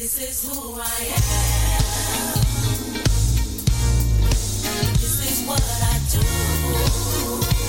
This is who I am. This is what I do.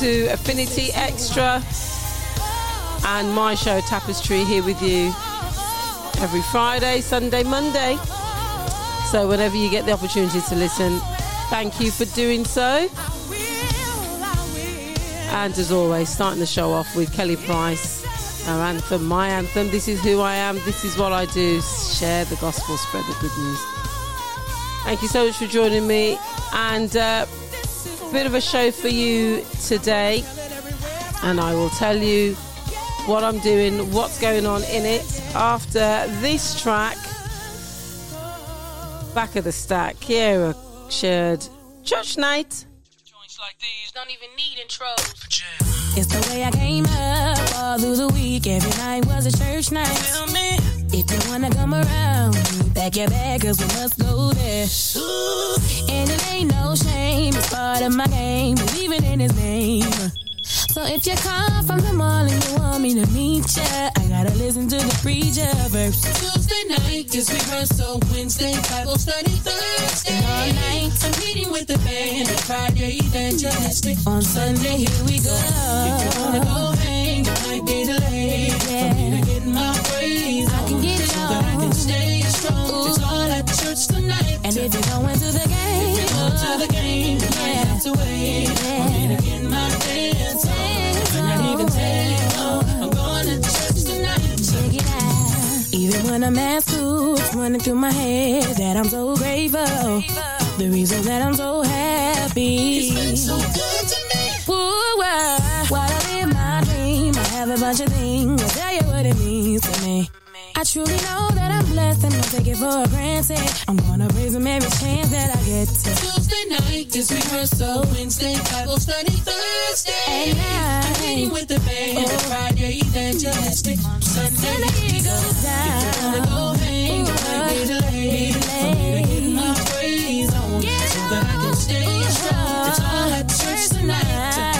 To Affinity Extra and my show Tapestry here with you every Friday, Sunday, Monday. So, whenever you get the opportunity to listen, thank you for doing so. And as always, starting the show off with Kelly Price, our anthem, my anthem. This is who I am, this is what I do. Share the gospel, spread the good news. Thank you so much for joining me. And uh, bit of a show for you today. And I will tell you what I'm doing, what's going on in it after this track. Back of the stack, Kierra Sheard Church Night. Like these don't even need intros. It's the way I came up all through the week. Every night was a church night. Me? If you wanna come around, pack your bag, cause we must go there. And it ain't no shame, it's part of my game, believing in his name. So if you come from the mall and you want me to meet ya, I gotta listen to the preacher verse. Tuesday night is rehearsal. Wednesday, Bible study. Thursday, all night. I'm meeting with the band. And Friday, evangelistic. On Sunday, here we go. If you wanna go hang, it might be much tonight. And if you're going to the game, if you're going to the game, you yeah. have to wait I'm gonna get my dance on. Dance on. Not even take long. I'm going to church tonight. Check it out. Even when I'm at school, it's running through my head that I'm so grateful. The reason that I'm so happy. It's been so good to me. Ooh, why, why do I live my dream? I have a bunch of things. I'll tell you what it means to me. I truly know that I'm blessed and don't take it for granted. I'm gonna raise him every chance that I get to. Tuesday night is rehearsal. Wednesday, Bible study. Thursday, And meeting with the band. Oh. Friday, evangelistic. Sunday, and it goes Wanna down. go hang, you might be delayed. For me to get my praise on, so that I can stay strong. It's all at church tonight.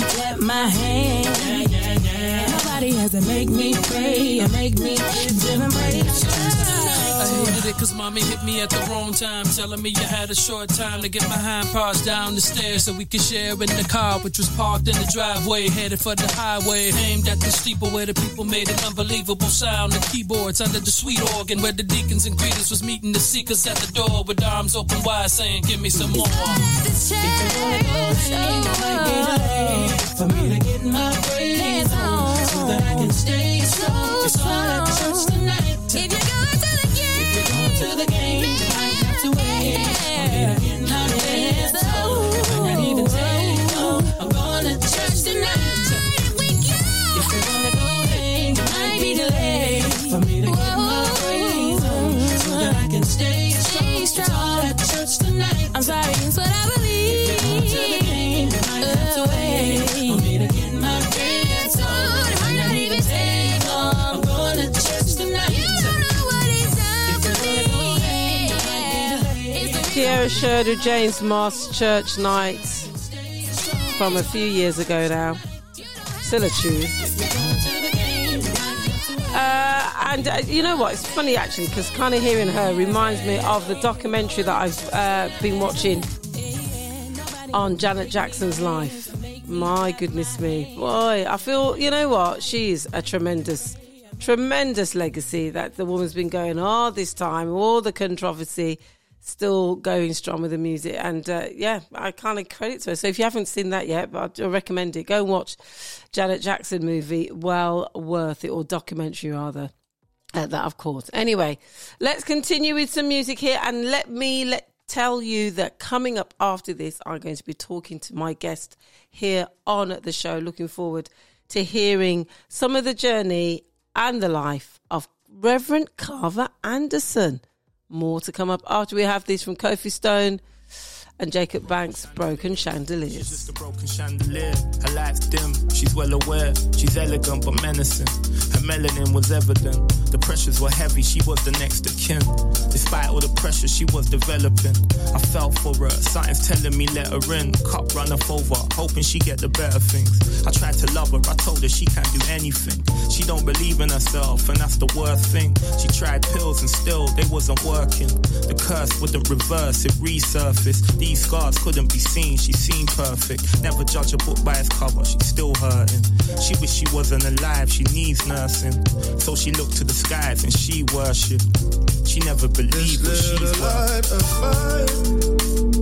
Clap my hands. Nobody has to make me pray or make me live and praise. Hated it cause mommy hit me at the wrong time, telling me you had a short time to get my hind parts down the stairs so we could share in the car, which was parked in the driveway, headed for the highway, aimed at the steeple where the people made an unbelievable sound. The keyboards under the sweet organ where the deacons and greeters was meeting the seekers at the door with arms open wide, saying, "Give me some more." This church, For me to get my praise on. so that I can stay strong. It's all at church tonight. If you're going to the game, Going to the game, you might have to wait. On. I even I'm going to church tonight. we go. If wanna go might be delayed. For me to get my praise on, so that I can stay strong. Church tonight. I'm sorry, it's what The Kierra James Moss, Church Night from a few years ago now. Still a tune. Uh, and uh, you know what? It's funny actually because kind of hearing her reminds me of the documentary that I've uh, been watching on Janet Jackson's life. My goodness me. Boy, I feel, you know what? She's a tremendous, tremendous legacy that the woman's been going all this time, all the controversy, still going strong with the music. And uh, yeah, I kind of credit to her. So if you haven't seen that yet, but I recommend it, go and watch Janet Jackson movie. Well worth it, or documentary rather. Uh, that of course. Anyway, let's continue with some music here, and let me let tell you that coming up after this, I'm going to be talking to my guest here on the show. Looking forward to hearing some of the journey and the life of Reverend Carver Anderson. More to come up. After we have this from Kofi Stone and Jacob Banks, Broken Chandeliers. Just a broken chandelier, her light's dim, she's well aware. She's elegant but menacing. Her melanin was evident. The pressures were heavy, she was the next of kin. Despite all the pressure, she was developing. I felt for her, something's telling me let her in. Cup run off over, hoping she get the better things. I tried to love her, I told her she can't do anything. She don't believe in herself, and that's the worst thing. She tried pills and still they wasn't working. The curse wouldn't reverse, it resurfaced. These scars couldn't be seen, she seemed perfect. Never judge a book by its cover, she's still hurting. She wish she wasn't alive, she needs nursing. So she looked to the skies and she worshipped. She never believed what she's worth.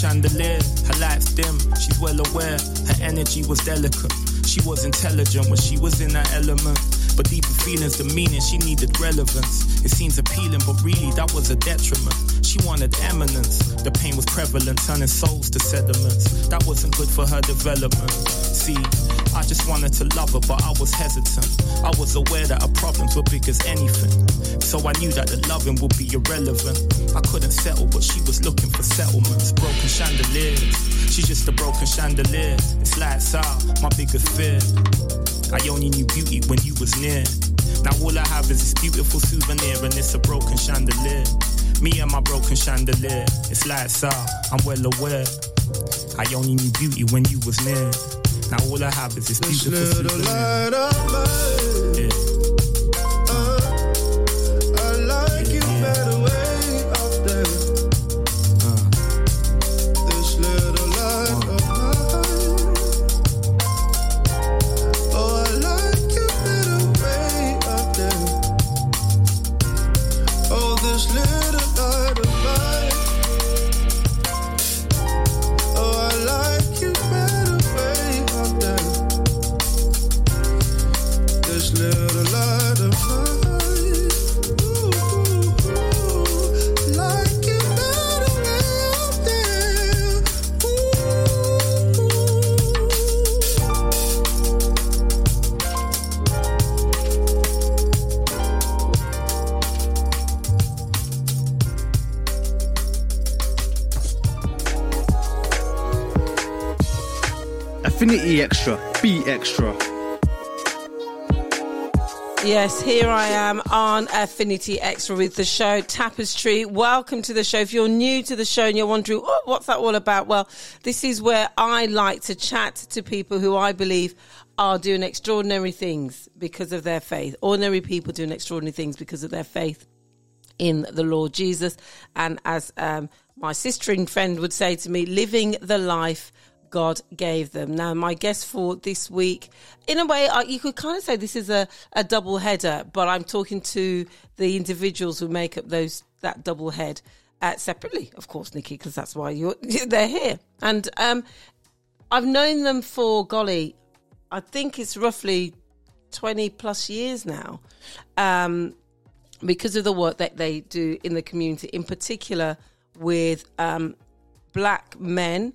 Chandelier. Her light's dim, she's well aware. Her energy was delicate. She was intelligent when she was in her element. But deeper feelings, the meaning, she needed relevance. It seems appealing, but really that was a detriment. She wanted eminence. The pain was prevalent, turning souls to sediments. That wasn't good for her development. See, I just wanted to love her, but I was hesitant. I was aware that her problems were big as anything. So I knew that the loving would be irrelevant. I couldn't settle, but she was looking for settlements. Broken chandeliers. She's just a broken chandelier. It's lights out, my biggest fear. I only knew beauty when you was near. Now all I have is this beautiful souvenir and it's a broken chandelier. Me and my broken chandelier, it's lights out, I'm well aware. I only knew beauty when you was near. Now all I have is this This beautiful little light of mine. Yeah. Extra. Yes, here I am on Affinity Extra with the show Tapestry. Welcome to the show. If you're new to the show and you're wondering, oh, what's that all about? Well, this is where I like to chat to people who I believe are doing extraordinary things because of their faith. Ordinary people doing extraordinary things because of their faith in the Lord Jesus. And as um, my sister and friend would say to me, living the life God gave them. Now, my guest for this week, in a way, you could kind of say this is a, a double header, but I'm talking to the individuals who make up those that double head uh, separately, of course, Nikki, because that's why you're they're here. And um, I've known them for golly, I think it's roughly twenty plus years now. Um, because of the work that they do in the community, in particular with um, black men,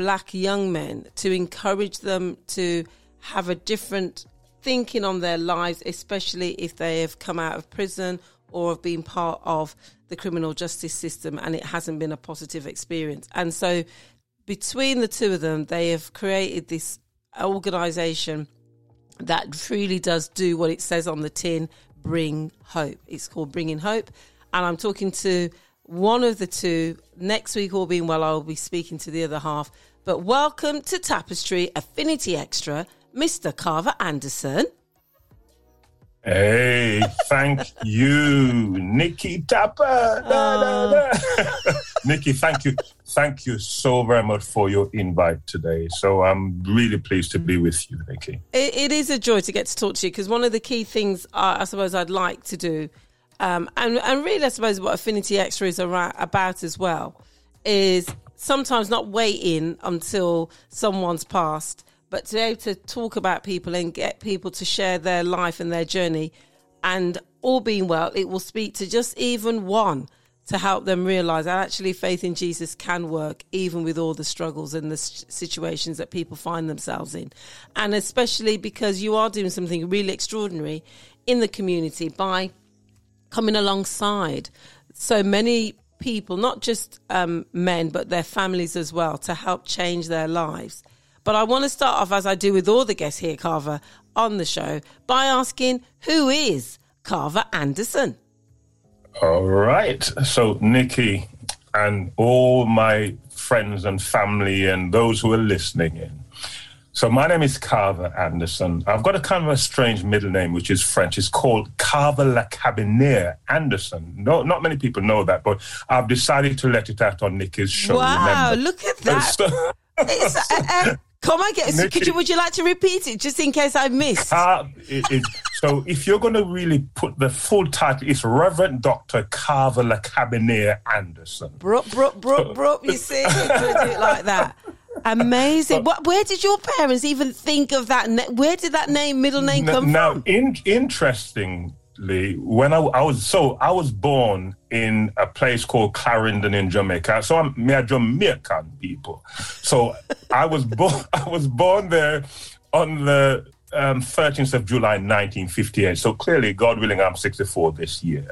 black young men, to encourage them to have a different thinking on their lives, especially if they have come out of prison or have been part of the criminal justice system and it hasn't been a positive experience. And so, between the two of them, they have created this organization that really does do what it says on the tin bring hope. It's called Bringing Hope. And I'm talking to one of the two. Next week, all being well, I will be speaking to the other half. But welcome to Tapestry Affinity Extra, Mr. Carver Anderson. Hey, thank you, Nikki Tapper. Da. Nikki, thank you. Thank you so very much for your invite today. So I'm really pleased to be with you, Nikki. It, it is a joy to get to talk to you because one of the key things uh, I suppose I'd like to do, um, and, and really I suppose what Affinity Extra is about as well, is sometimes not waiting until someone's passed, but to be able to talk about people and get people to share their life and their journey. And all being well, it will speak to just even one to help them realize that actually faith in Jesus can work even with all the struggles and the situations that people find themselves in. And especially because you are doing something really extraordinary in the community by coming alongside so many people, not just um, men, but their families as well, to help change their lives. But I want to start off, as I do with all the guests here, Carver, on the show, by asking who is Carver Anderson? All right. So, Nikki, and all my friends and family and those who are listening in. So, my name is Carver Anderson. I've got a kind of a strange middle name, which is French. It's called Carver La Cabiniere Anderson. No, not many people know that, but I've decided to let it out on Nikki's show. wow, remember? look at that. So- It's, uh, uh, come on, get, Nikki- you, would you like to repeat it just in case I missed? Car- it- it- so if you're going to really put the full title, it's Reverend Dr. Carver La Cabiniere Anderson. Brup, brup, brup, brup. You see, you do it like that. Amazing. What, where did your parents even think of that? Na- where did that name, middle name, N- come now, from? in, interestingly, when I, I was so I was born in a place called Clarendon in Jamaica. So I'm me a Jamaican people. So I was born I was born there on the um, 13th of July 1958. So clearly, God willing, I'm 64 this year.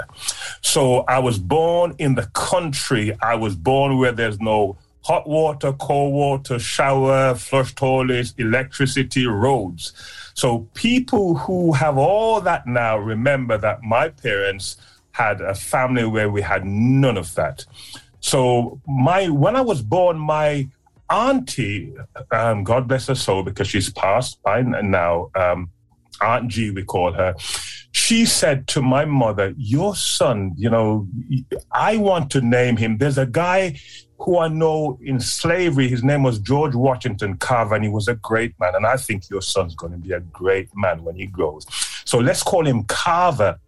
So I was born in the country. I was born where there's no hot water, cold water, shower, flush toilets, electricity, roads. So people who have all that now remember that my parents had a family where we had none of that. So my when I was born, my auntie, um, God bless her soul, because she's passed by now, um, Aunt G, we call her. She said to my mother, Your son, you know, I want to name him. There's a guy who I know in slavery. His name was George Washington Carver, and he was a great man. And I think your son's going to be a great man when he grows. So let's call him Carver.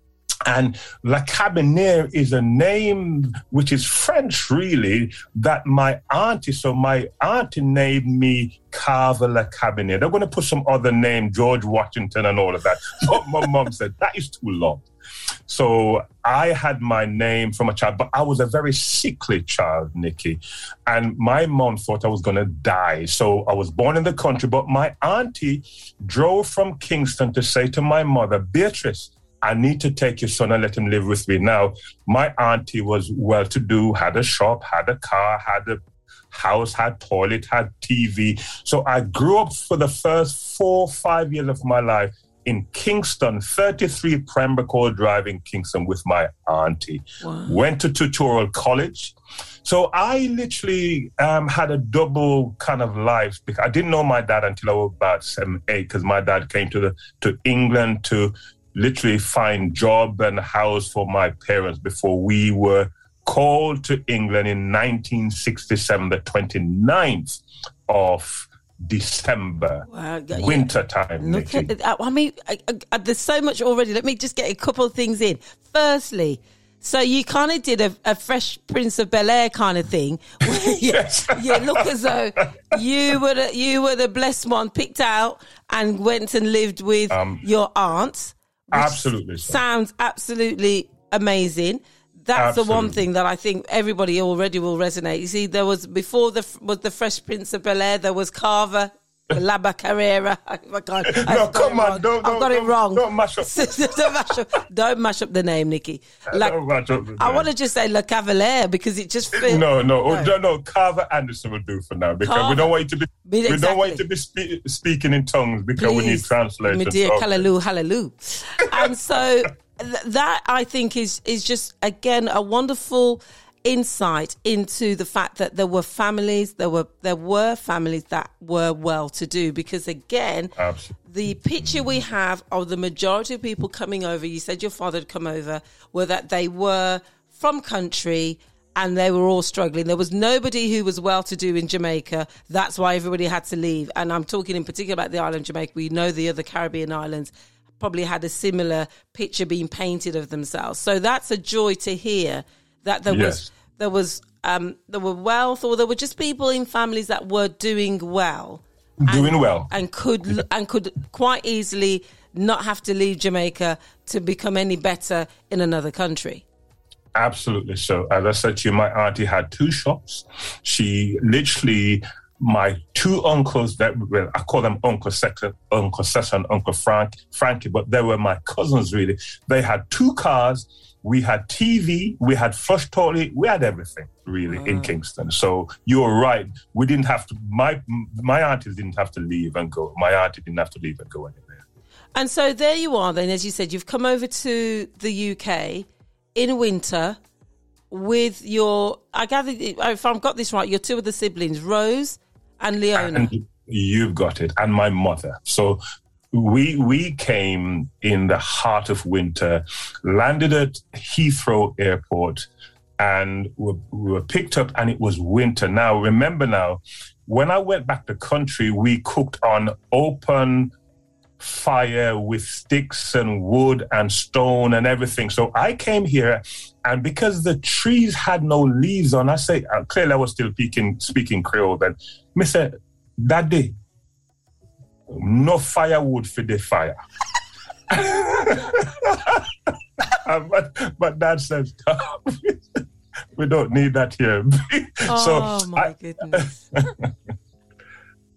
And La Cabiniere is a name which is French, really, that my auntie, so my auntie named me Carver La Cabiniere. They're going to put some other name, George Washington and all of that. But my mom said, that is too long. So I had my name from a child, but I was a very sickly child, Nikki. And my mom thought I was going to die. So I was born in the country, but my auntie drove from Kingston to say to my mother, Beatrice, I need to take your son and let him live with me. Now, my auntie was well to do, had a shop, had a car, had a house, had toilet, had TV. So I grew up for the first four, five years of my life in Kingston, 33 Pembroke Drive in Kingston with my auntie. Went to tutorial college. So I literally um, had a double kind of life because I didn't know my dad until I was about seven, eight, because my dad came to the to England to literally find job and house for my parents before we were called to England in 1967, the 29th of December, Wow, yeah. winter time. Look at, I mean, I, I, there's so much already. Let me just get a couple of things in. Firstly, so you kind of did a, a Fresh Prince of Bel Air kind of thing. you, Yes. you look as though you were the, you were the blessed one picked out and went and lived with um, your aunt. Absolutely, sir. sounds absolutely amazing. That's the one thing that I think everybody already will resonate. You see, there was before the was the Fresh Prince of Bel Air. There was Carver, Laba Carrera. I can't, oh No, come on, don't- I've got don't- it wrong. don't mash up. don't mash up. Don't mash up the name, Nikki. Like, Don't mash up the I want to just say La Cavalier because it just feels. No, no, oh, no, no. Carver Anderson will do for now because we don't want you to be. Be- We don't want you to be spe- speaking in tongues because we need Please, translators. My dear, Okay. hallelujah, hallelujah. and so th- that I think is is just again a wonderful insight into the fact that there were families, there were there were families that were well to do because again, Absolutely. the picture we have of the majority of people coming over, you said your father had come over, were that they were from country and they were all struggling. There was nobody who was well to do in Jamaica. That's why everybody had to leave. And I'm talking in particular about the island of Jamaica. We know the other Caribbean islands probably had a similar picture being painted of themselves. So that's a joy to hear that there was there was um there were wealth or there were just people in families that were doing well Doing well. and could and could quite easily not have to leave Jamaica to become any better in another country. Absolutely. So, as I said to you, my auntie had two shops. She literally, my two uncles that well, I call them Uncle Cesar, Uncle Cesar and Uncle Frank, Frankie, but they were my cousins really. They had two cars. We had TV, we had flush toilet, we had everything really in Kingston. So you're right. We didn't have to. My my aunties didn't have to leave and go. My auntie didn't have to leave and go anywhere. And so there you are. Then, as you said, you've come over to the UK in winter with your. I gather, if I've got this right, your two of the siblings, Rose and Leona. And you've got it. And my mother. So we we came in the heart of winter, landed at Heathrow Airport, and we, we were picked up, and it was winter. Now remember, now when I went back to country, we cooked on open fire with sticks and wood and stone and everything. So I came here, and because the trees had no leaves on, I say uh, clearly I was still speaking speaking Creole then. Mister, said, Daddy, no firewood for the fire. But but Dad says, we don't need that here. oh so my I, goodness!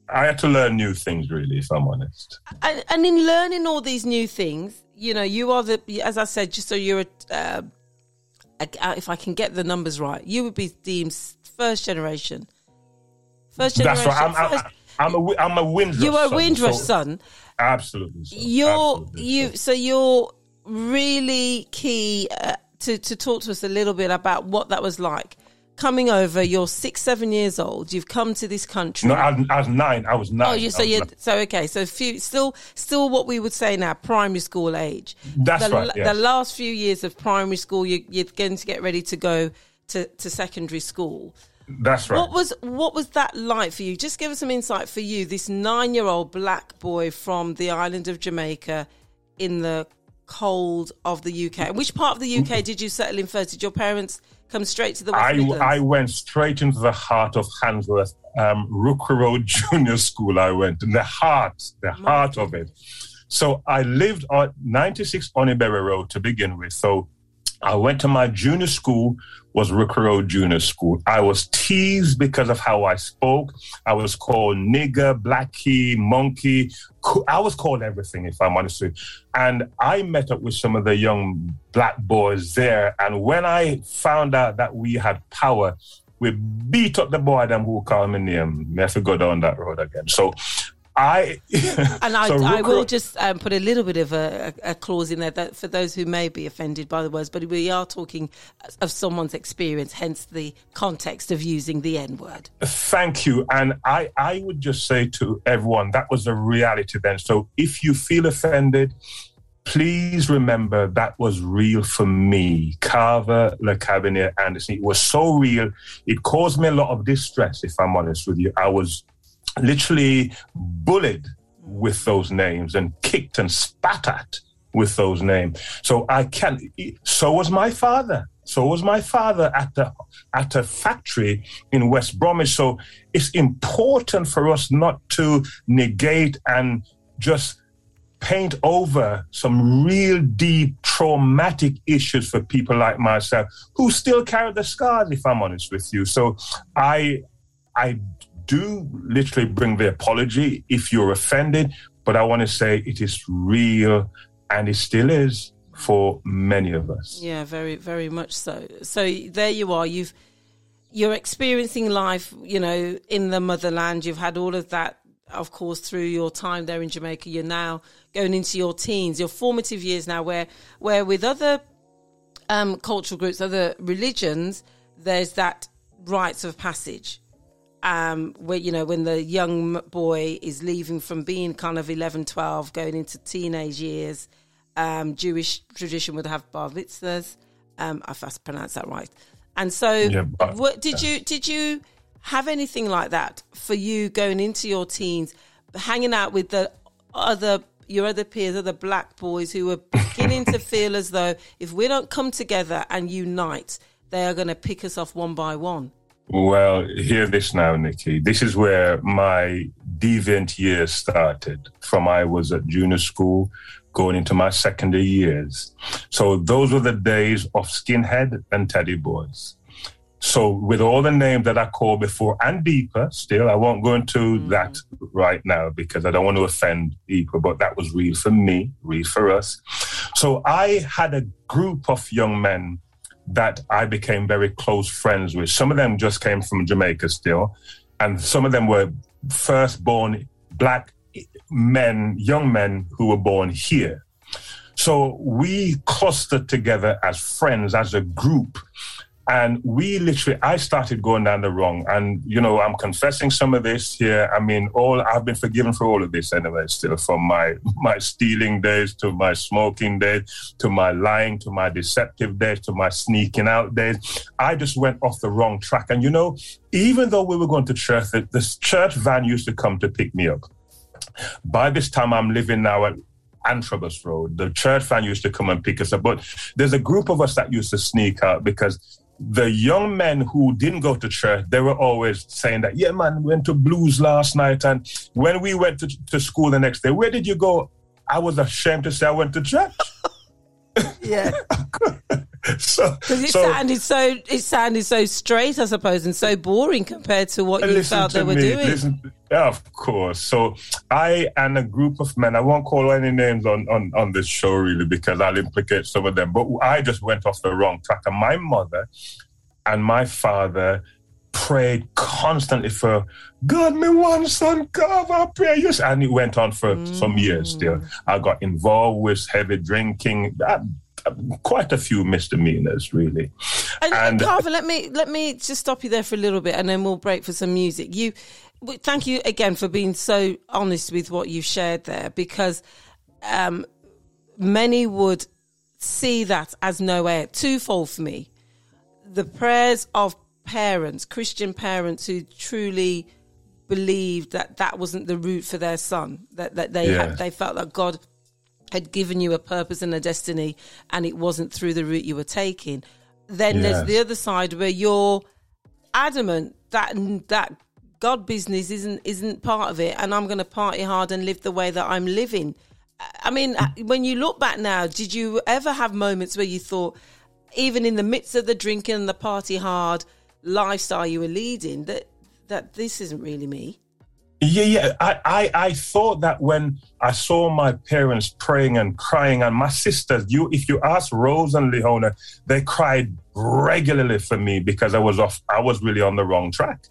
I had to learn new things, really, if I'm honest. and, and in learning all these new things, you know, you are the, as I said, just so you're, a, uh, a- if I can get the numbers right, you would be deemed first generation First generation. That's right. I'm, first- I'm, I'm a Wi- I'm a Windrush. You're a son, Windrush so- son. Absolutely. so, You're absolutely you. so. So you're really key uh, to to talk to us a little bit about what that was like coming over. You're six, seven years old. You've come to this country. No, I, was- I was nine. I was nine. Oh, you so you so okay. So few still still what we would say now primary school age. That's the, right, The last few years of primary school, you, you're going to get ready to go to, to secondary school. That's right. What was what was that like for you? Just give us some insight for you. This nine year old black boy from the island of Jamaica, in the cold of the UK. And which part of the UK did you settle in first? Did your parents come straight to the West I, Midlands? I went straight into the heart of Handsworth, um, Rookery Road Junior School. I went in the heart, the heart of it. So I lived on 96 Oniberry Road to begin with. So I went to my junior school was Road Junior School. I was teased because of how I spoke. I was called nigger, blackie, monkey. I was called everything, if I'm honest with you. And I met up with some of the young black boys there. And when I found out that we had power, we beat up the boy them who called me name. Me have to go down that road again. So I And I, so I will just um, put a little bit of a, a, a clause in there that for those who may be offended by the words, but we are talking of someone's experience, hence the context of using the N word. Thank you. And I, I would just say to everyone that was a reality then. So if you feel offended, please remember that was real for me. Carver, Le Cabinet, Anderson. It was so real. It caused me a lot of distress, if I'm honest with you. I was literally bullied with those names and kicked and spat at with those names. So I can't. So was my father. So was my father at the at a factory in West Bromwich. So it's important for us not to negate and just paint over some real deep traumatic issues for people like myself who still carry the scars if i'm honest with you so i i do literally bring the apology if you're offended but i want to say it is real and it still is for many of us Yeah, very, very much so. So there you are. You've you're experiencing life, you know, in the motherland. You've had all of that, of course, through your time there in Jamaica. You're now going into your teens, your formative years now, where where with other um, cultural groups, other religions, there's that rites of passage. Um, where you know when the young boy is leaving from being kind of 11, 12, going into teenage years, um, Jewish tradition would have bar mitzvahs. Um, if I pronounce that right. And so, Yeah, but- what did you did you have anything like that for you going into your teens, hanging out with the other your other peers, other black boys who were beginning to feel as though if we don't come together and unite, they are going to pick us off one by one. Well, hear this now, Nikki. This is where my deviant years started. From I was at junior school, going into my secondary years. So those were the days of skinhead and teddy boys. So with all the names that I called before and deeper, still, I won't go into mm. that right now because I don't want to offend people, but that was real for me, real for us. So I had a group of young men that I became very close friends with. Some of them just came from Jamaica still, and some of them were first-born black men, young men who were born here. So we clustered together as friends, as a group. And we literally, I started going down the wrong. And, you know, I'm confessing some of this here. I mean, all I've been forgiven for all of this anyway, still from my, my stealing days to my smoking days to my lying to my deceptive days to my sneaking out days. I just went off the wrong track. And, you know, even though we were going to church, the, church van used to come to pick me up. By this time, I'm living now at Antrobus Road. The church van used to come and pick us up. But there's a group of us that used to sneak out because the young men who didn't go to church, they were always saying that, yeah, man, we went to blues last night. And when we went to, to school the next day, where did you go? I was ashamed to say I went to church. Yeah, so, because it so sounded so it sounded so straight, I suppose, and so boring compared to what you felt they were me, doing. Listen, yeah, of course. So I and a group of men, I won't call any names on, on, on this show really because I'll implicate some of them, but I just went off the wrong track. And my mother and my father prayed constantly for God, me one son, God, I pray you. And it went on for some years still. I got involved with heavy drinking, uh, quite a few misdemeanors, really. And, And- Carver, let me let me just stop you there for a little bit, and then we'll break for some music. You, thank you again for being so honest with what you've shared there, because um, many would see that as no air. Twofold for me: the prayers of parents, Christian parents, who truly believed that that wasn't the route for their son, that that they Yeah. had, they felt that God had given you a purpose and a destiny and it wasn't through the route you were taking. Then there's the other side where you're adamant that that God business isn't isn't part of it and I'm going to party hard and live the way that I'm living. I mean, uh, when you look back now, did you ever have moments where you thought even in the midst of the drinking and the party hard lifestyle you were leading that that this isn't really me? Yeah, yeah. I, I, I thought that when I saw my parents praying and crying, and my sisters, you, if you ask Rose and Leona, they cried regularly for me because I was off. I was really on the wrong track.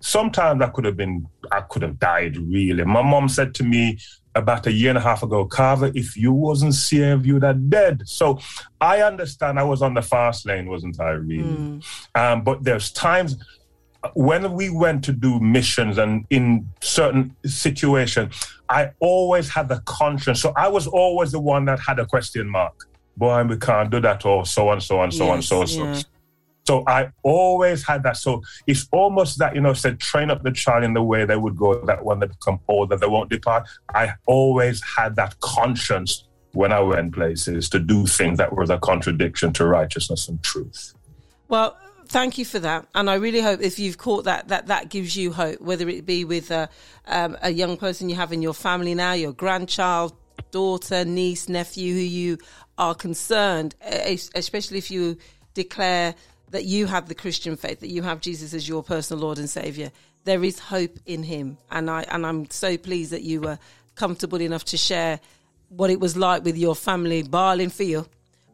Sometimes I could have been, I could have died. Really, my mom said to me about a year and a half ago, Carver, if you wasn't saved, you'd have dead. So I understand. I was on the fast lane, wasn't I? Really, um, but there's times when we went to do missions and in certain situations, I always had the conscience. So I was always the one that had a question mark. Boy, we can't do that, or so and so and so and so and so. yeah. So I always had that. So it's almost that, you know, said train up the child in the way they would go, that when they become older, they won't depart. I always had that conscience when I went places to do things that were the contradiction to righteousness and truth. Well, thank you for that, and I really hope if you've caught that, that that gives you hope, whether it be with a, um, a young person you have in your family now, your grandchild, daughter, niece, nephew, who you are concerned, especially if you declare that you have the Christian faith, that you have Jesus as your personal Lord and Savior. There is hope in Him, and I and I'm so pleased that you were comfortable enough to share what it was like with your family barling for you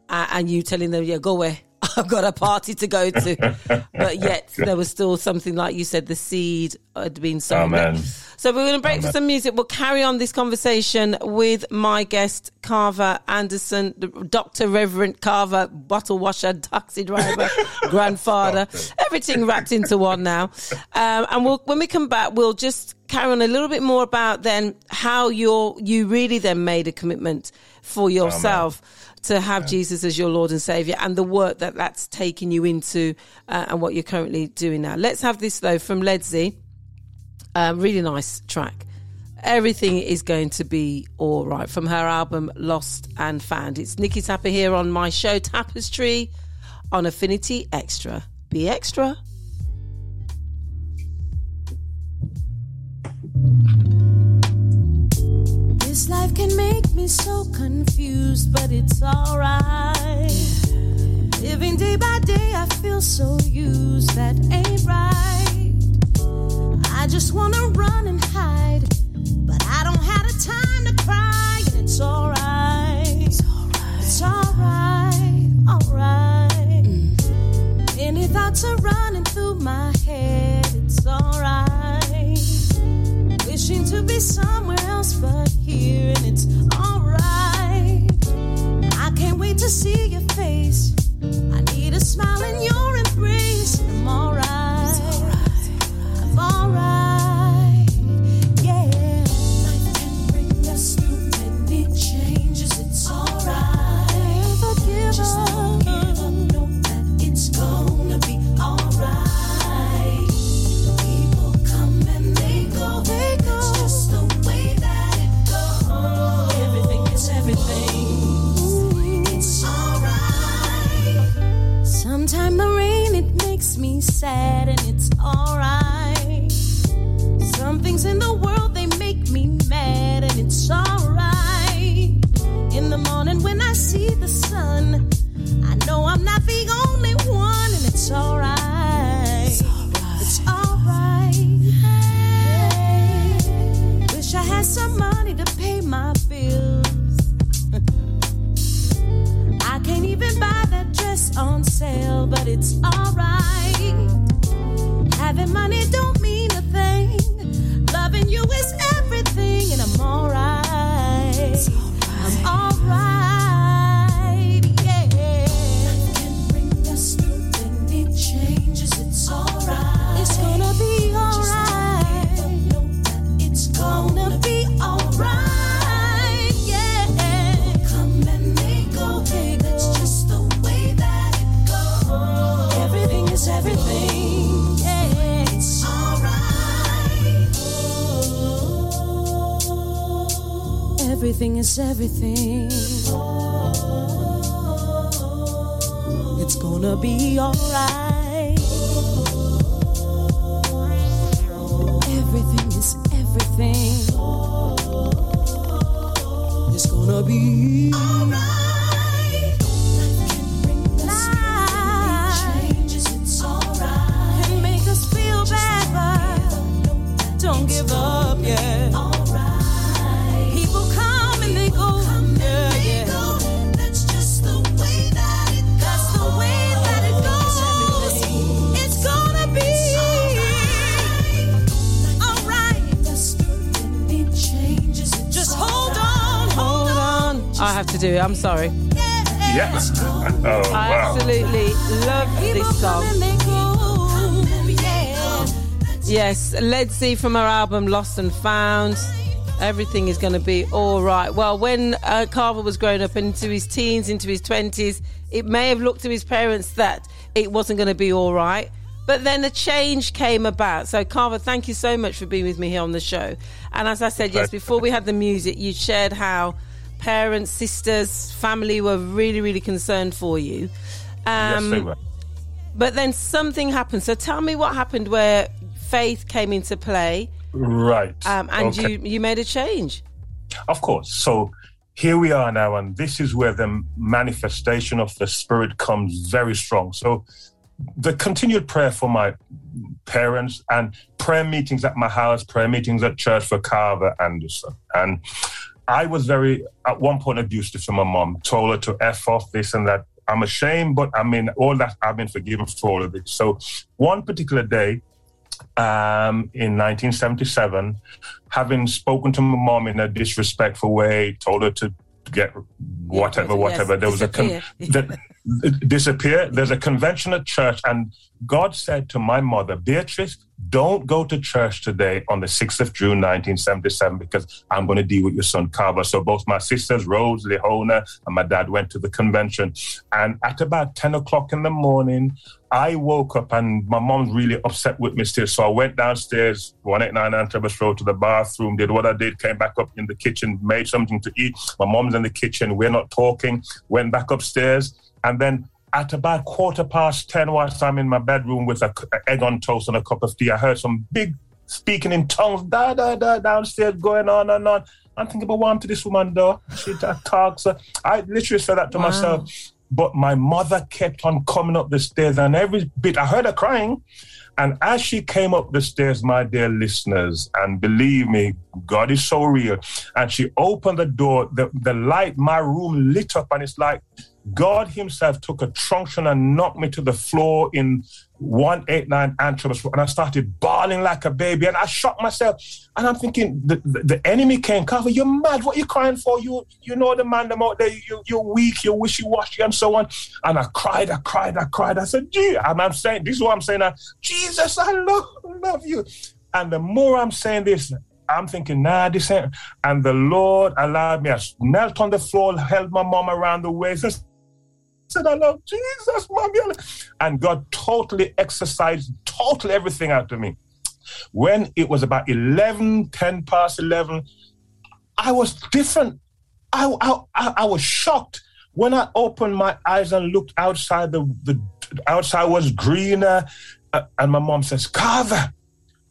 uh, and you telling them, yeah, go away. I've got a party to go to. but yet there was still something like you said, the seed had been sown. Amen. So we're going to break for some music. We'll carry on this conversation with my guest, Carver Anderson, the Dr. Reverend Carver, bottle washer, taxi driver, grandfather, everything wrapped into one now. Um, and we'll, when we come back, we'll just carry on a little bit more about then how you're, you really then made a commitment for yourself to have Jesus as your Lord and Savior and the work that that's taken you into uh, and what you're currently doing now. Let's have this though from Ledisi. Um, really nice track. Everything is going to be all right from her album Lost and Found. It's Nikki Tapper here on my show Tapestry on Affinity Extra. Be extra. This life can make me so confused, but it's alright. Living day by day, I feel so used, that ain't right. I just wanna run and hide, but I don't have the time to cry, and it's alright. It's alright. It's alright, alright. Mm. Many thoughts are running through my head, it's alright. Wishing to be somewhere else but here, and it's alright. I can't wait to see your face. I need a smile in your embrace. I'm alright. I'm alright. Me sad and it's alright. Some things in the world they make me mad and it's alright. In the morning when I see the sun, I know I'm not the only one and it's alright. It's alright. Wish I had some money to pay my bills. I can't even buy that dress on sale, but it's alright. Having money Everything is everything. It's gonna be alright. Everything is everything. It's gonna be to do it. I'm sorry. Yes. Oh, I wow. absolutely love this song. And they go, yeah. Yes, Ledisi from her album Lost and Found. Everything is going to be all right. Well, when uh, Carver was growing up into his teens, into his 20s, it may have looked to his parents that it wasn't going to be all right. But then a change came about. So, Carver, thank you so much for being with me here on the show. And as I said, yes, before we had the music, you shared how parents, sisters, family were really, really concerned for you. yes, Um, they were. But then something happened. So tell me what happened where faith came into play Right. um, and Okay. you, you made a change. Of course. So here we are now, and this is where the manifestation of the Spirit comes very strong. So the continued prayer for my parents and prayer meetings at my house, prayer meetings at church for Carver Anderson. And I was very, at one point, abusive to my mom, told her to F off this and that. I'm ashamed, but I mean, all that I've been forgiven for all of it. So one particular day, um, in 1977, having spoken to my mom in a disrespectful way, told her to get whatever, yes, whatever. there was a con- disappear. There's a convention at church, and God said to my mother, Beatrice, don't go to church today on the 6th of June, 1977, because I'm going to deal with your son Carver. So both my sisters, Rose, Lehona, and my dad went to the convention. And at about 10 o'clock in the morning, I woke up and my mom's really upset with me still. So I went downstairs, 189 Antrobus Road, to the bathroom, did what I did, came back up in the kitchen, made something to eat. My mom's in the kitchen, we're not talking, went back upstairs. And then at about quarter past 10, whilst I'm in my bedroom with a, a egg on toast and a cup of tea, I heard some big speaking in tongues, da da da, downstairs, going on and on. I'm thinking, but what to this woman, though? She talks. uh, I literally said that to myself. But my mother kept on coming up the stairs, and every bit I heard her crying. And as she came up the stairs, my dear listeners, and believe me, God is so real. And she opened the door, the, the light, my room lit up, and it's like God Himself took a truncheon and knocked me to the floor in 189 Antrobus. And I started bawling like a baby, and I shocked myself. And I'm thinking, the, the, the enemy came, Carver, you're mad. What are you crying for? You you know the man them out there, you, you're weak, you're wishy washy, and so on. And I cried, I cried, I cried. I said, gee, and I'm saying, this is what I'm saying now, Jesus, I love, love you. And the more I'm saying this, I'm thinking, nah, this ain't. And the Lord allowed me. I knelt on the floor, held my mom around the waist, and said, I love Jesus, mom. you love-" And God totally exercised totally everything out of me. When it was about 11, 10 past 11, I was different. I, I, I, I was shocked. When I opened my eyes and looked outside, the, the outside was greener. Uh, and my mom says, Carver,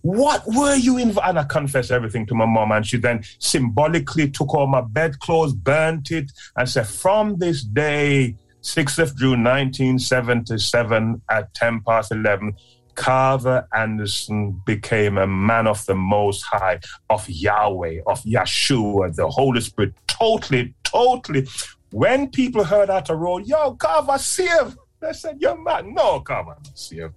what were you in? And I confessed everything to my mom, and she then symbolically took all my bedclothes, burnt it, and said, From this day, 6th of June 1977, at 10 past 11, Carver Anderson became a man of the Most High, of Yahweh, of Yeshua, the Holy Spirit, totally, totally. When people heard that roll, yo, Carver saved. They said, You're mad. No, Carver, not saved.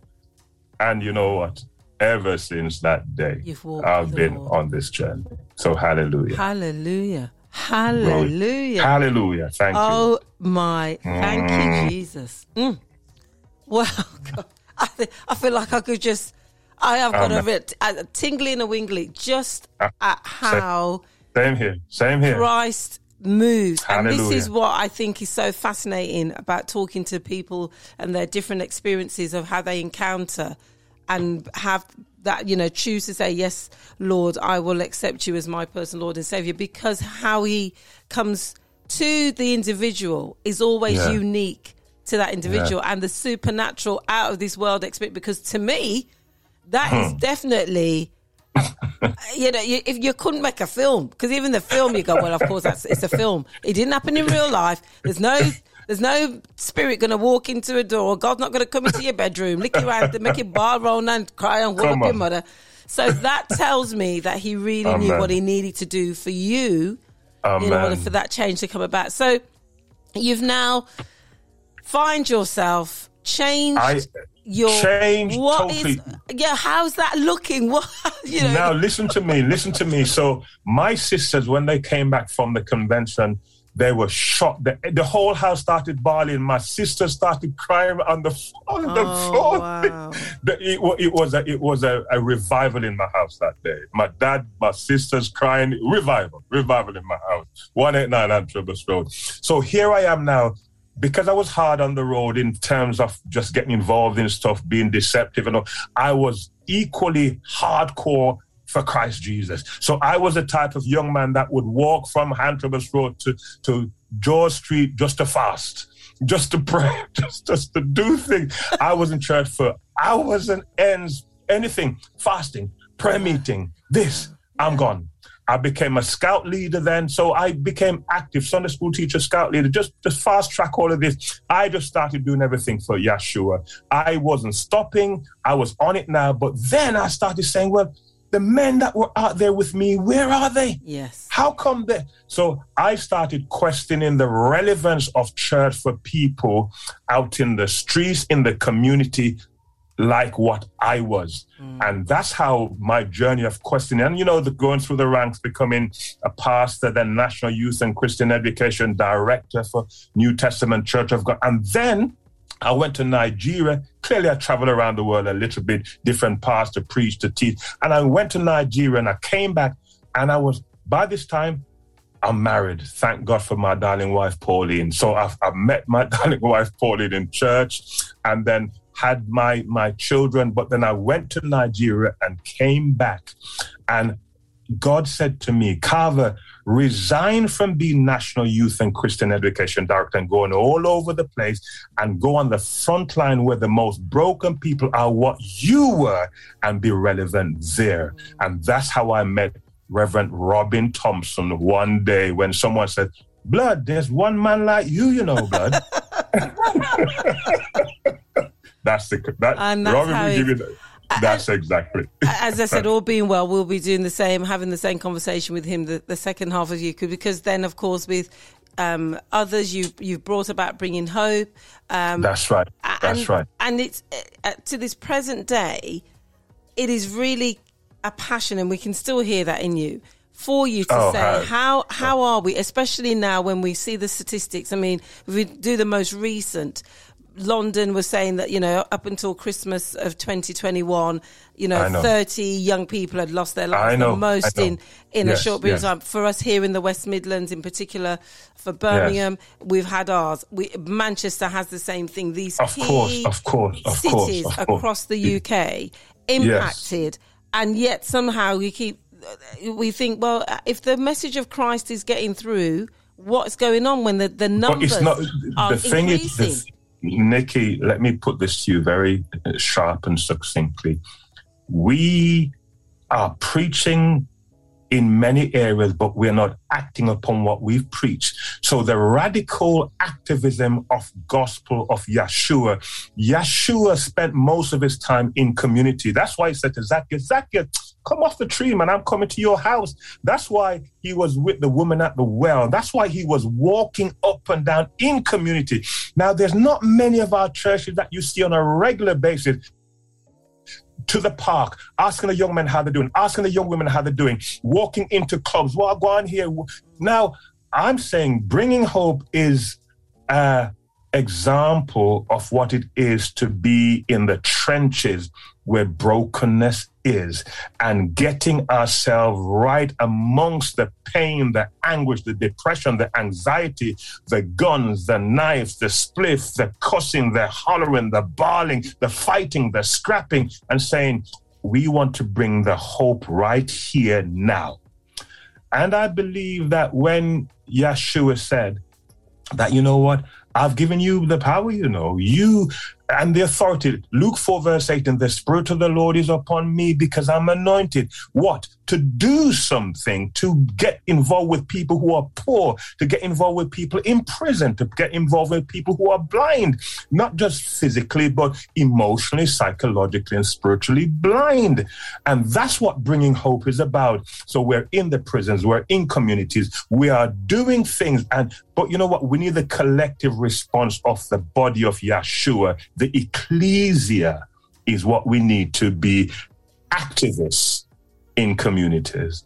And you know what? ever since that day, I've been Lord. on this journey. So hallelujah. Hallelujah. Hallelujah. Hallelujah. Thank you. Oh my, thank you, Mm. Jesus. Mm. Wow, God. I, fe- I feel like I could just, I have got a Amen. bit a tingly and a wingly just Ah, at how Same here. Same here. Christ moves. And this is what I think is so fascinating about talking to people and their different experiences of how they encounter and have that, you know, choose to say, Yes, Lord, I will accept you as my personal Lord and Savior because how he comes to the individual is always Yeah. unique to that individual and the supernatural out of this world experience because to me that is hmm. definitely you know, you, if you couldn't make a film, because even the film, you go, well, of course, that's it's a film. It didn't happen in real life. There's no, there's no spirit going to walk into a door. God's not going to come into your bedroom, lick you out, make you bar roll and cry and wall up Come your mother. So that tells me that he really knew what he needed to do for you in order for that change to come about. So you've now find yourself changed. I your change what is- totally. yeah, how's that looking? What you know? Now listen to me, listen to me. So my sisters, when they came back from the convention, they were shocked. The, the whole house started bawling. My sister started crying on the on the Oh, floor. wow. The- it, it was a it was a, a revival in my house that day. My dad, my sisters crying. Revival, revival in my house. One eight nine Antrobus Road. So here I am now. Because I was hard on the road in terms of just getting involved in stuff, being deceptive, and all, I was equally hardcore for Christ Jesus. So I was the type of young man that would walk from Antrobus Road to, to George Street just to fast, just to pray, just, just to do things. I was in church for hours and ends, anything, fasting, prayer meeting, this, I'm gone. I became a scout leader then, so I became active Sunday school teacher, scout leader. Just, just fast track all of this. I just started doing everything for Yeshua. I wasn't stopping. I was on it now, but then I started saying, "Well, the men that were out there with me, where are they? Yes. How come they? So I started questioning the relevance of church for people out in the streets, in the community, like what I was. Mm. And that's how my journey of questioning, and you know, the going through the ranks, becoming a pastor, then National Youth and Christian Education Director for New Testament Church of God. And then I went to Nigeria. Clearly, I traveled around the world a little bit, different parts to preach, to teach. And I went to Nigeria and I came back and I was, by this time, I'm married. Thank God for my darling wife, Pauline. So I've, I've met my darling wife, Pauline, in church and then had my, my children. But then I went to Nigeria and came back. And God said to me, Carver, resign from being National Youth and Christian Education Director and going all over the place and go on the front line where the most broken people are what you were and be relevant there. And that's how I met Reverend Robin Thompson one day when someone said, Blood, there's one man like you, you know, Blood. that's the that And that's Robin will give you that. That's exactly. As I said, all being well, we'll be doing the same, having the same conversation with him the, the second half of you could, because then, of course, with um, others, you you've brought about bringing hope. Um, That's right. That's and, right. And it's uh, to this present day, it is really a passion, and we can still hear that in you. For you to Oh, say hi. how how are we, especially now when we see the statistics. I mean, if we do the most recent. London was saying that you know up until Christmas of 2021, you know, know. 30 young people had lost their lives. know, The most I know. in in Yes, a short period yes. of time. For us here in the West Midlands, in particular, for Birmingham, we've had ours. We, Manchester has the same thing. These Of key course, of course, of course, cities course. across the UK impacted, and yet somehow we keep we think, well, if the message of Christ is getting through, what's going on when the the But numbers it's not. are The thing is, increasing? Nikki, let me put this to you very uh, sharp and succinctly. We are preaching in many areas, but we're not acting upon what we've preached. So the radical activism of gospel of Yeshua, Yeshua spent most of his time in community. That's why he said to Zacchaeus, Zacchaeus, come off the tree, man. I'm coming to your house. That's why he was with the woman at the well. That's why he was walking up and down in community. Now, there's not many of our churches that you see on a regular basis to the park, asking the young men how they're doing, asking the young women how they're doing, walking into clubs. What go on here? Now, I'm saying bringing hope is a example of what it is to be in the trenches where brokenness is and getting ourselves right amongst the pain, the anguish, the depression, the anxiety, the guns, the knives, the spliff, the cussing, the hollering, the bawling, the fighting, the scrapping, and saying, we want to bring the hope right here now. And I believe that when Yeshua said that, you know what, I've given you the power, you know, you and the authority. Luke 4, verse 8, and the Spirit of the Lord is upon me because I'm anointed. What? To do something, to get involved with people who are poor, to get involved with people in prison, to get involved with people who are blind, not just physically, but emotionally, psychologically, and spiritually blind. And that's what bringing hope is about. So we're in the prisons, we're in communities, we are doing things. And, but you know what? We need the collective response of the body of Yeshua the ecclesia is what we need to be activists in communities.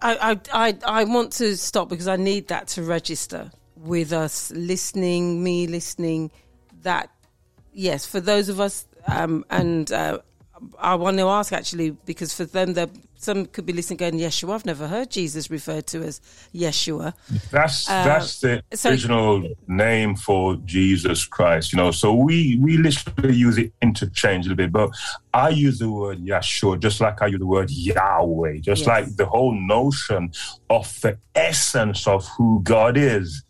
I, I, I, want to stop because I need that to register with us listening, me listening. That, yes, for those of us, um, and uh, I want to ask actually because for them, some could be listening going, Yeshua. I've never heard Jesus referred to as Yeshua. That's uh, that's the so, original name for Jesus Christ. You know, so we we literally use it interchangeably, but I use the word Yeshua just like I use the word Yahweh, just yes. like the whole notion of the essence of who God is.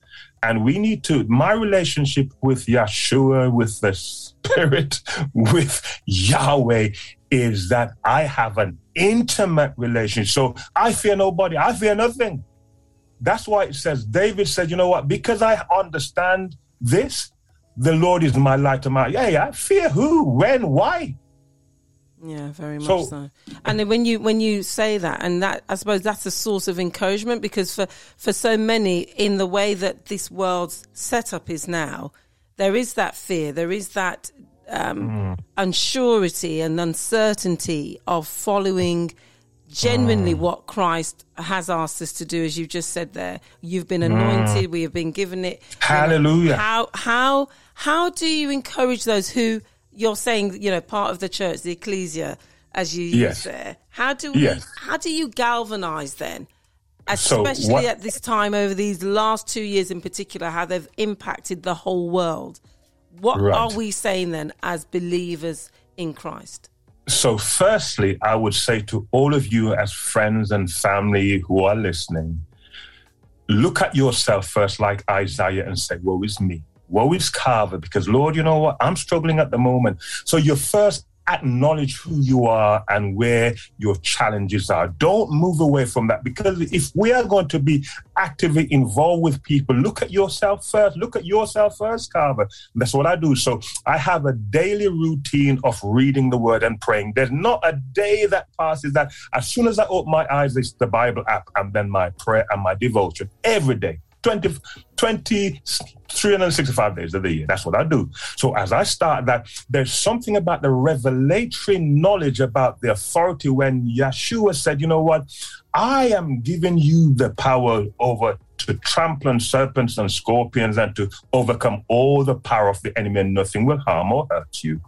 And we need to, my relationship with Yeshua, with the Spirit, with Yahweh, is that I have an intimate relationship. So I fear nobody, I fear nothing. That's why it says, David said, you know what, because I understand this, the Lord is my light and my, yeah, yeah, fear who, when, why? Yeah, very much so. so. And then when you when you say that, and that I suppose that's a source of encouragement because for for so many in the way that this world's setup is now, there is that fear, there is that um, mm. unsurety and uncertainty of following genuinely mm. what Christ has asked us to do, as you just said there. You've been anointed, mm. we have been given it. Hallelujah. How how how do you encourage those who you're saying, you know, part of the church, the ecclesia, as you yes. use there. How do we, yes. how do you galvanize then? Especially so what, at this time over these last two years in particular, how they've impacted the whole world. What right. are we saying then as believers in Christ? So, firstly, I would say to all of you as friends and family who are listening, look at yourself first, like Isaiah, and say, Woe is me. Woe is Carver, because Lord, you know what? I'm struggling at the moment. So your first acknowledge who you are and where your challenges are. Don't move away from that because if we are going to be actively involved with people, look at yourself first. Look at yourself first, Carver. That's what I do. So I have a daily routine of reading the word and praying. There's not a day that passes that as soon as I open my eyes, it's the Bible app and then my prayer and my devotion every day. 20, 20, 365 days of the year. That's what I do. So as I start that, there's something about the revelatory knowledge about the authority when Yeshua said, you know what? I am giving you the power over to trample on serpents and scorpions and to overcome all the power of the enemy and nothing will harm or hurt you.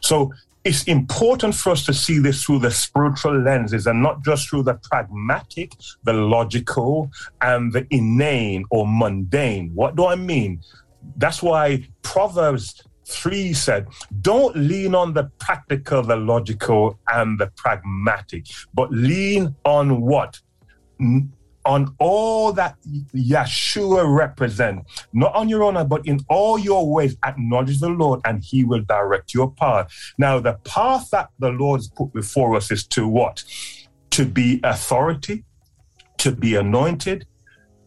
So it's important for us to see this through the spiritual lenses and not just through the pragmatic, the logical, and the inane or mundane. What do I mean? That's why Proverbs 3 said, Don't lean on the practical, the logical, and the pragmatic, but lean on what? On all that Yeshua represent, not on your own, but in all your ways, acknowledge the Lord and he will direct your path. Now, the path that the Lord's put before us is to what? To be authority, to be anointed,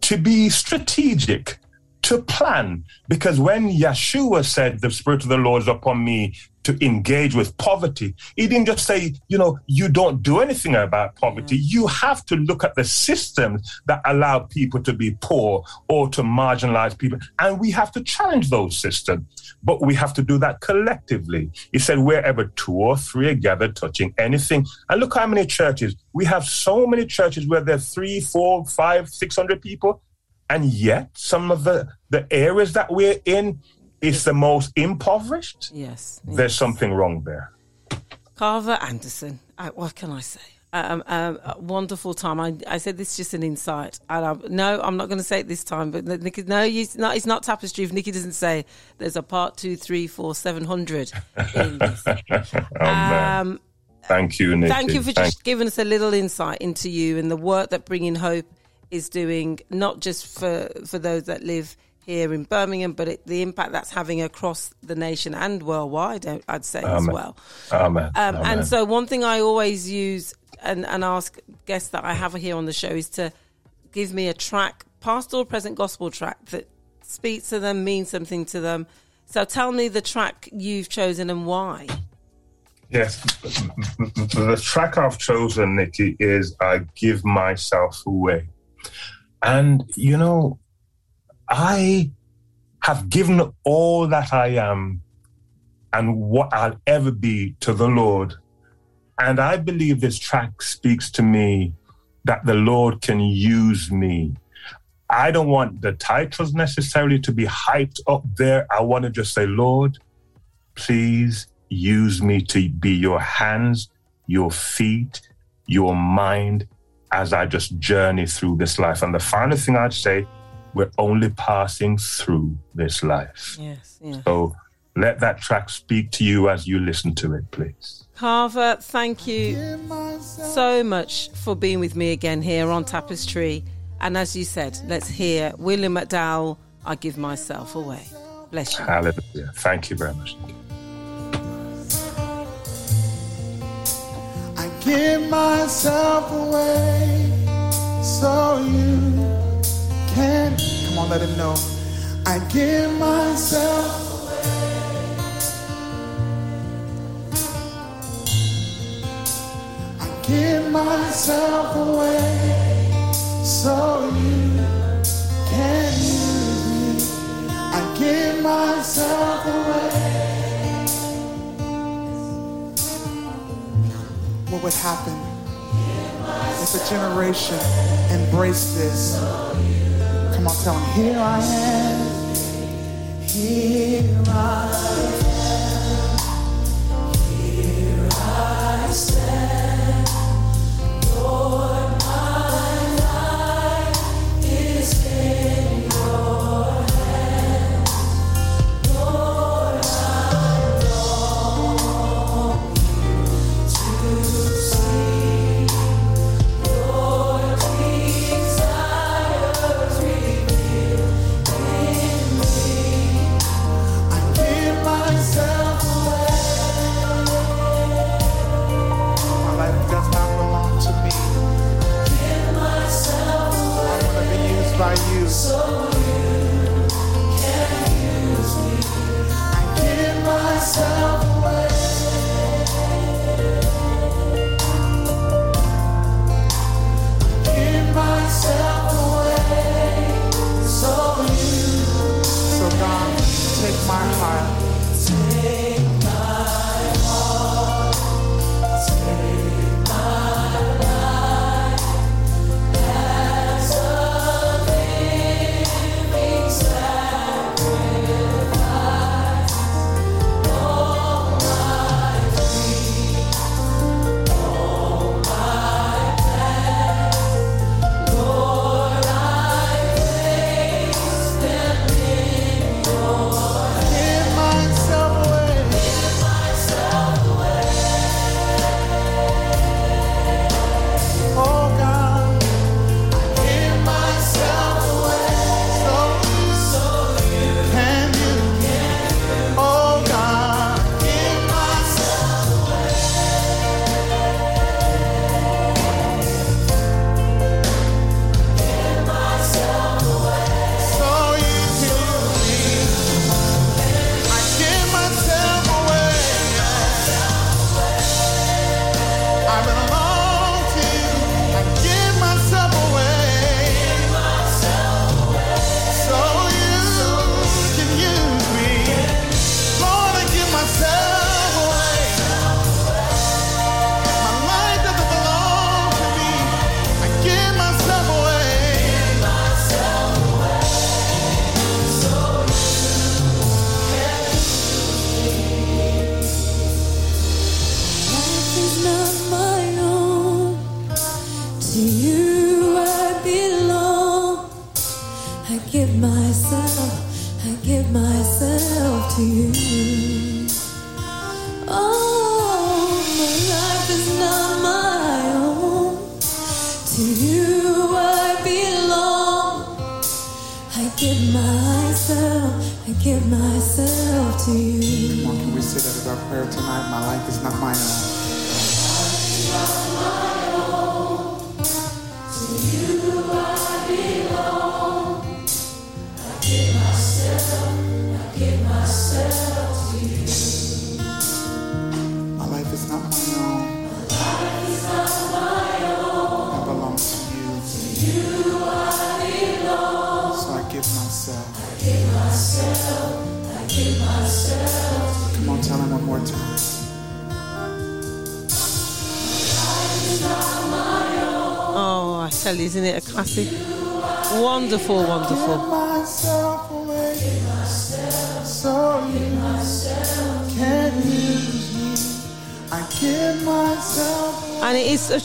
to be strategic, to plan. Because when Yeshua said, The Spirit of the Lord is upon me, to engage with poverty. He didn't just say, you know, you don't do anything about poverty. Mm. You have to look at the systems that allow people to be poor or to marginalize people. And we have to challenge those systems. But we have to do that collectively. He said, wherever two or three are gathered touching anything. And look how many churches. We have so many churches where there are three, four, five, six hundred people. And yet some of the, the areas that we're in is the most impoverished. Yes. There's something wrong there. Carver Anderson. Uh, what can I say? Um, um, wonderful time. I, I said this is just an insight. And I, no, I'm not going to say it this time. But Nikki, no, it's not, it's not tapestry. If Nikki doesn't say there's a part two, three, four, seven hundred in. Oh. Um, Thank you, Nikki. Thank you for just giving us a little insight into you and the work that Bringing Hope is doing, not just for, for those that live here in Birmingham, but it, the impact that's having across the nation and worldwide, I'd say as well. Amen. Um, Amen. and so, one thing I always use and, and ask guests that I have here on the show is to give me a track, past or present gospel track, that speaks to them, means something to them. So, tell me the track you've chosen and why. Yes, the track I've chosen, Nikki, is I Give Myself Away. And, you know, I have given all that I am and what I'll ever be to the Lord. And I believe this track speaks to me that the Lord can use me. I don't want the titles necessarily to be hyped up there. I want to just say, Lord, please use me to be your hands, your feet, your mind as I just journey through this life. And the final thing I'd say, we're only passing through this life. Yes, yes. So let that track speak to you as you listen to it, please. Carver, thank you so much for being with me again here on Tapestry. And as you said, let's hear William McDowell, I Give Myself Away. Bless you. Hallelujah. Thank you very much. I give myself away so you can. Come on, let him know. I give myself away. I give myself away so you can use me. I give myself away. what would happen if a generation embraced this. Come on, tell them, here I am. Here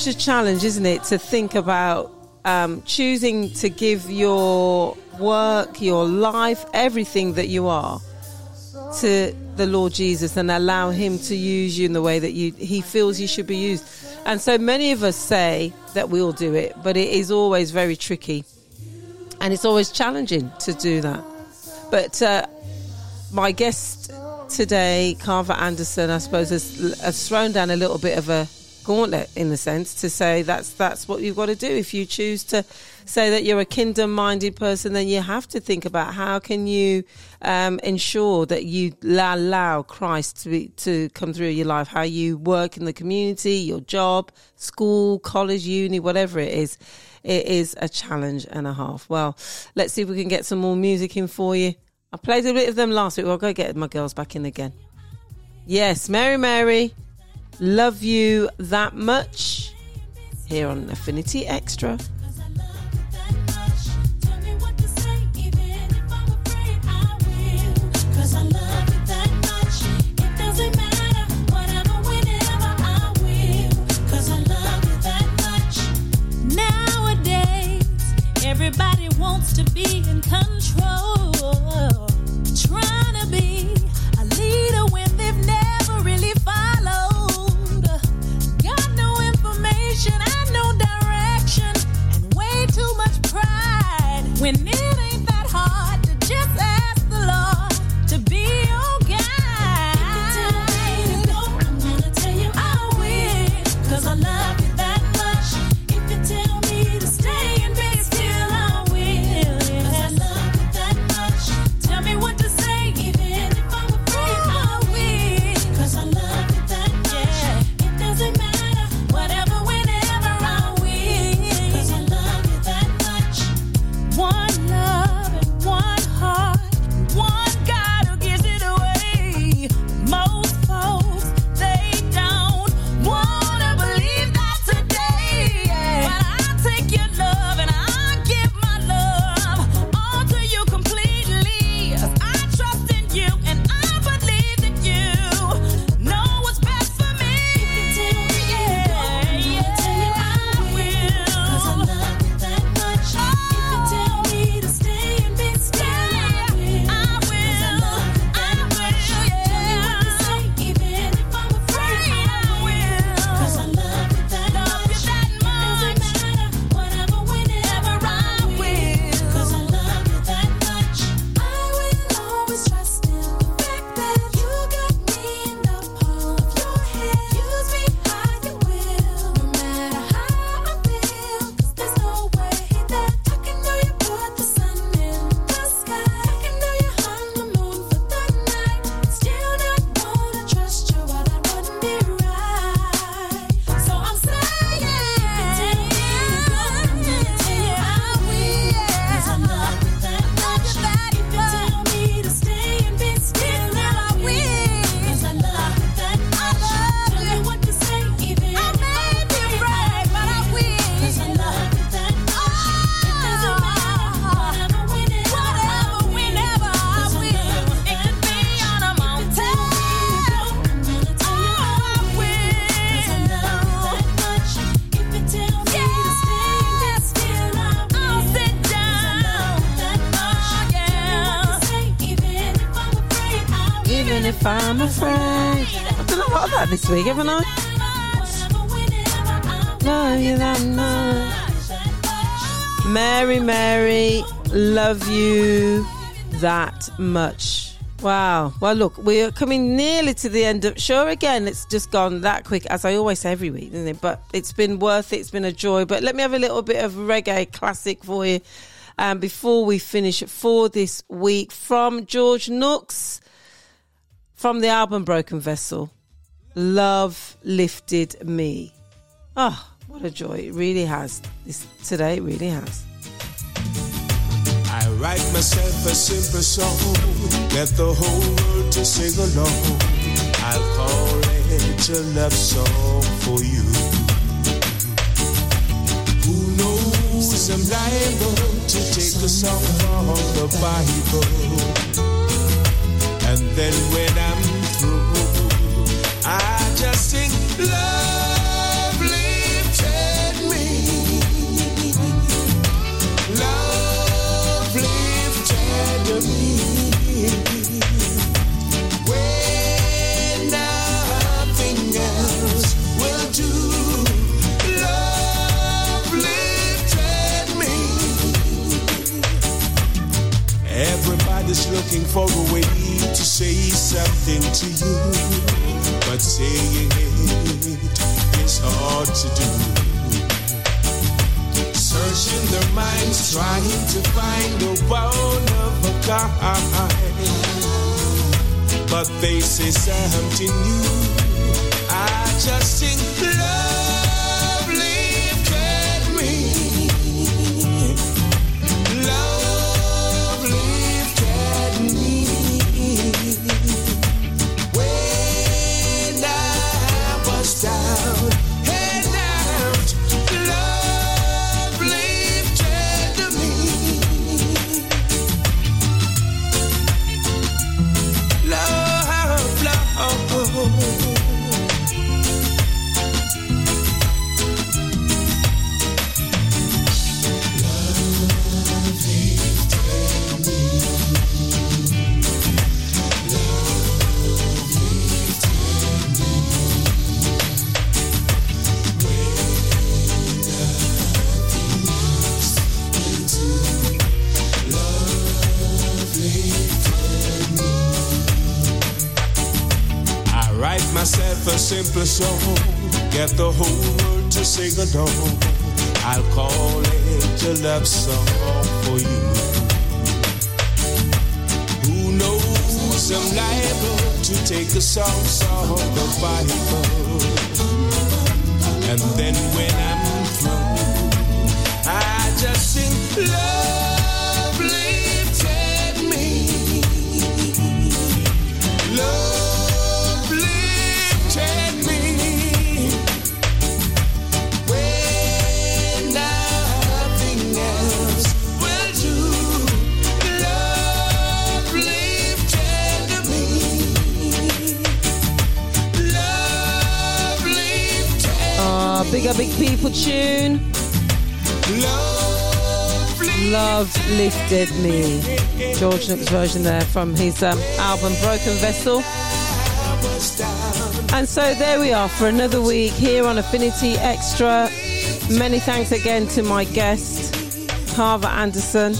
such a challenge, isn't it, to think about um, choosing to give your work, your life, everything that you are to the Lord Jesus and allow Him to use you in the way that you He feels you should be used. And so many of us say that we'll do it, but it is always very tricky, and it's always challenging to do that. But uh, my guest today, Carver Anderson, I suppose has, has thrown down a little bit of a gauntlet in the sense to say that's that's what you've got to do. If you choose to say that you're a kingdom-minded person, then you have to think about how can you um, ensure that you allow Christ to be, to come through your life. How you work in the community, your job, school, college, uni, whatever it is. It is a challenge and a half. Well, let's see if we can get some more music in for you. I played a bit of them last week. Well, I'll go get my girls back in again. Yes, Mary Mary, love you that much. Here on Affinity Extra. Everybody wants to be in control. Trying to be a leader when When it week, haven't I? Love you that much. Mary, Mary, love you that much. Wow. Well, look, we're coming nearly to the end of. Sure, again, it's just gone that quick, as I always say every week, isn't it? But it's been worth it. It's been a joy. But let me have a little bit of reggae classic for you um, before we finish for this week from George Nooks from the album Broken Vessel. Love lifted me. Oh, what a joy! It really has. This today, it really has. I write myself a simple song, get the whole world to sing along. I'll call it a love song for you. Who knows I'm liable to take a song from the Bible, and then when I'm through, I just sing love lifted me. Love lifted me when nothing else will do. Love lifted me. Everybody's looking for a way to say something to you, but saying it is hard to do searching their minds, trying to find a one of a kind. But they say something new. I just sing love love song for you. Who knows I'm liable to take a song from the Bible, tune. Love lifted. Me. George Nooks version there from his um, album Broken Vessel. And so there we are for another week here on Affinity Extra. Many thanks again to my guest, Carver Anderson.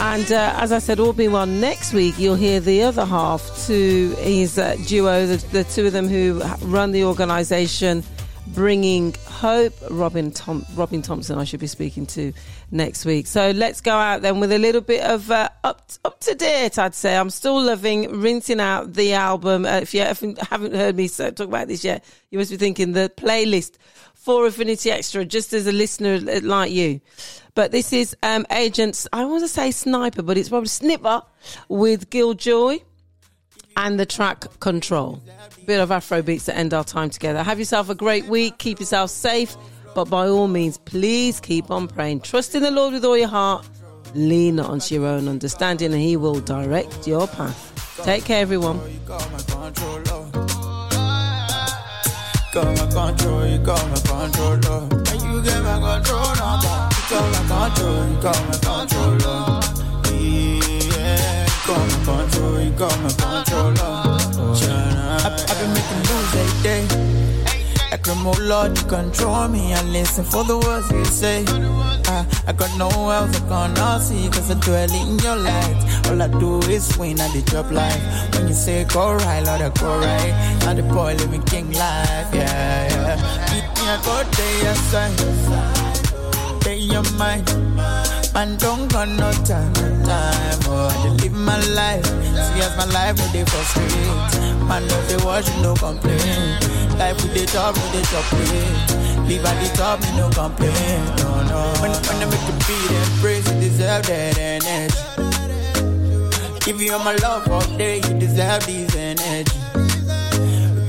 And uh, as I said, all being well, next week you'll hear the other half to his uh, duo, the, the two of them who run the organisation Bringing Hope. Robin, Tom, Robin Thompson, I should be speaking to next week. So let's go out then with a little bit of uh, up, up to date, I'd say. I'm still loving rinsing out the album. Uh, if you haven't, haven't heard me talk about this yet, you must be thinking the playlist for Affinity Extra, just as a listener like you. But this is um, Agents, I want to say Sniper, but it's probably Snipper with Gil Joy and the track Control. Bit of Afro beats to end our time together. Have yourself a great week. Keep yourself safe. But by all means, please keep on praying. Trust in the Lord with all your heart. Lean not onto your own understanding, and He will direct your path. Take care, everyone. got my control, you got my you my. You got my control, you got my got my controller. I've, I've been making moves every day. Like remote Lord, you control me. I listen for the words you say. I, I got no else I cannot see, cause I dwell in your light. All I do is win at the drop life. When you say go right, Lord, I go right. Now the boy living king life, yeah, yeah. Me, me, I go day. Day your mind. Man, don't got no time, time. Oh, I live my life. See as my life, no they frustrate. Man, no they watch, no complain. Life with the top, with the top play. Live at the top, me no complain. No, no. When, when I make the beat and praise, you deserve that energy. Give you all my love all day, you deserve this energy.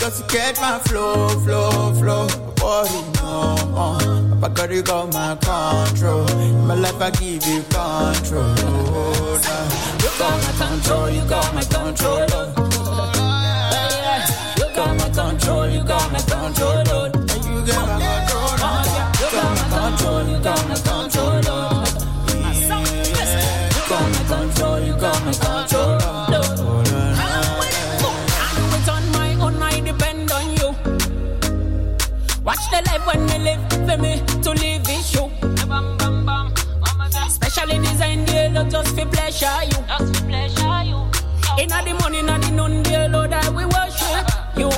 Catch my flow, flow, flow. Worry no more. Papa God, you got my control. In my life, I give you control. You got my control, you got my control. Live for me to live it show. Specially designed not just for pleasure you. Just for pleasure you. Inna the money, inna the none, dear Lord, I will worship you.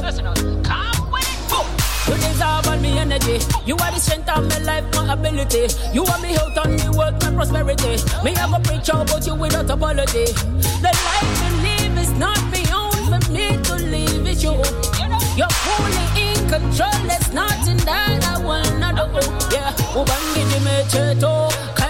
Come with it. You deserve all me energy. You are the strength of my life, my ability. You are me health and me wealth, my prosperity. Me I go preach about you without apology. The life you live is not Yeah, ubangiji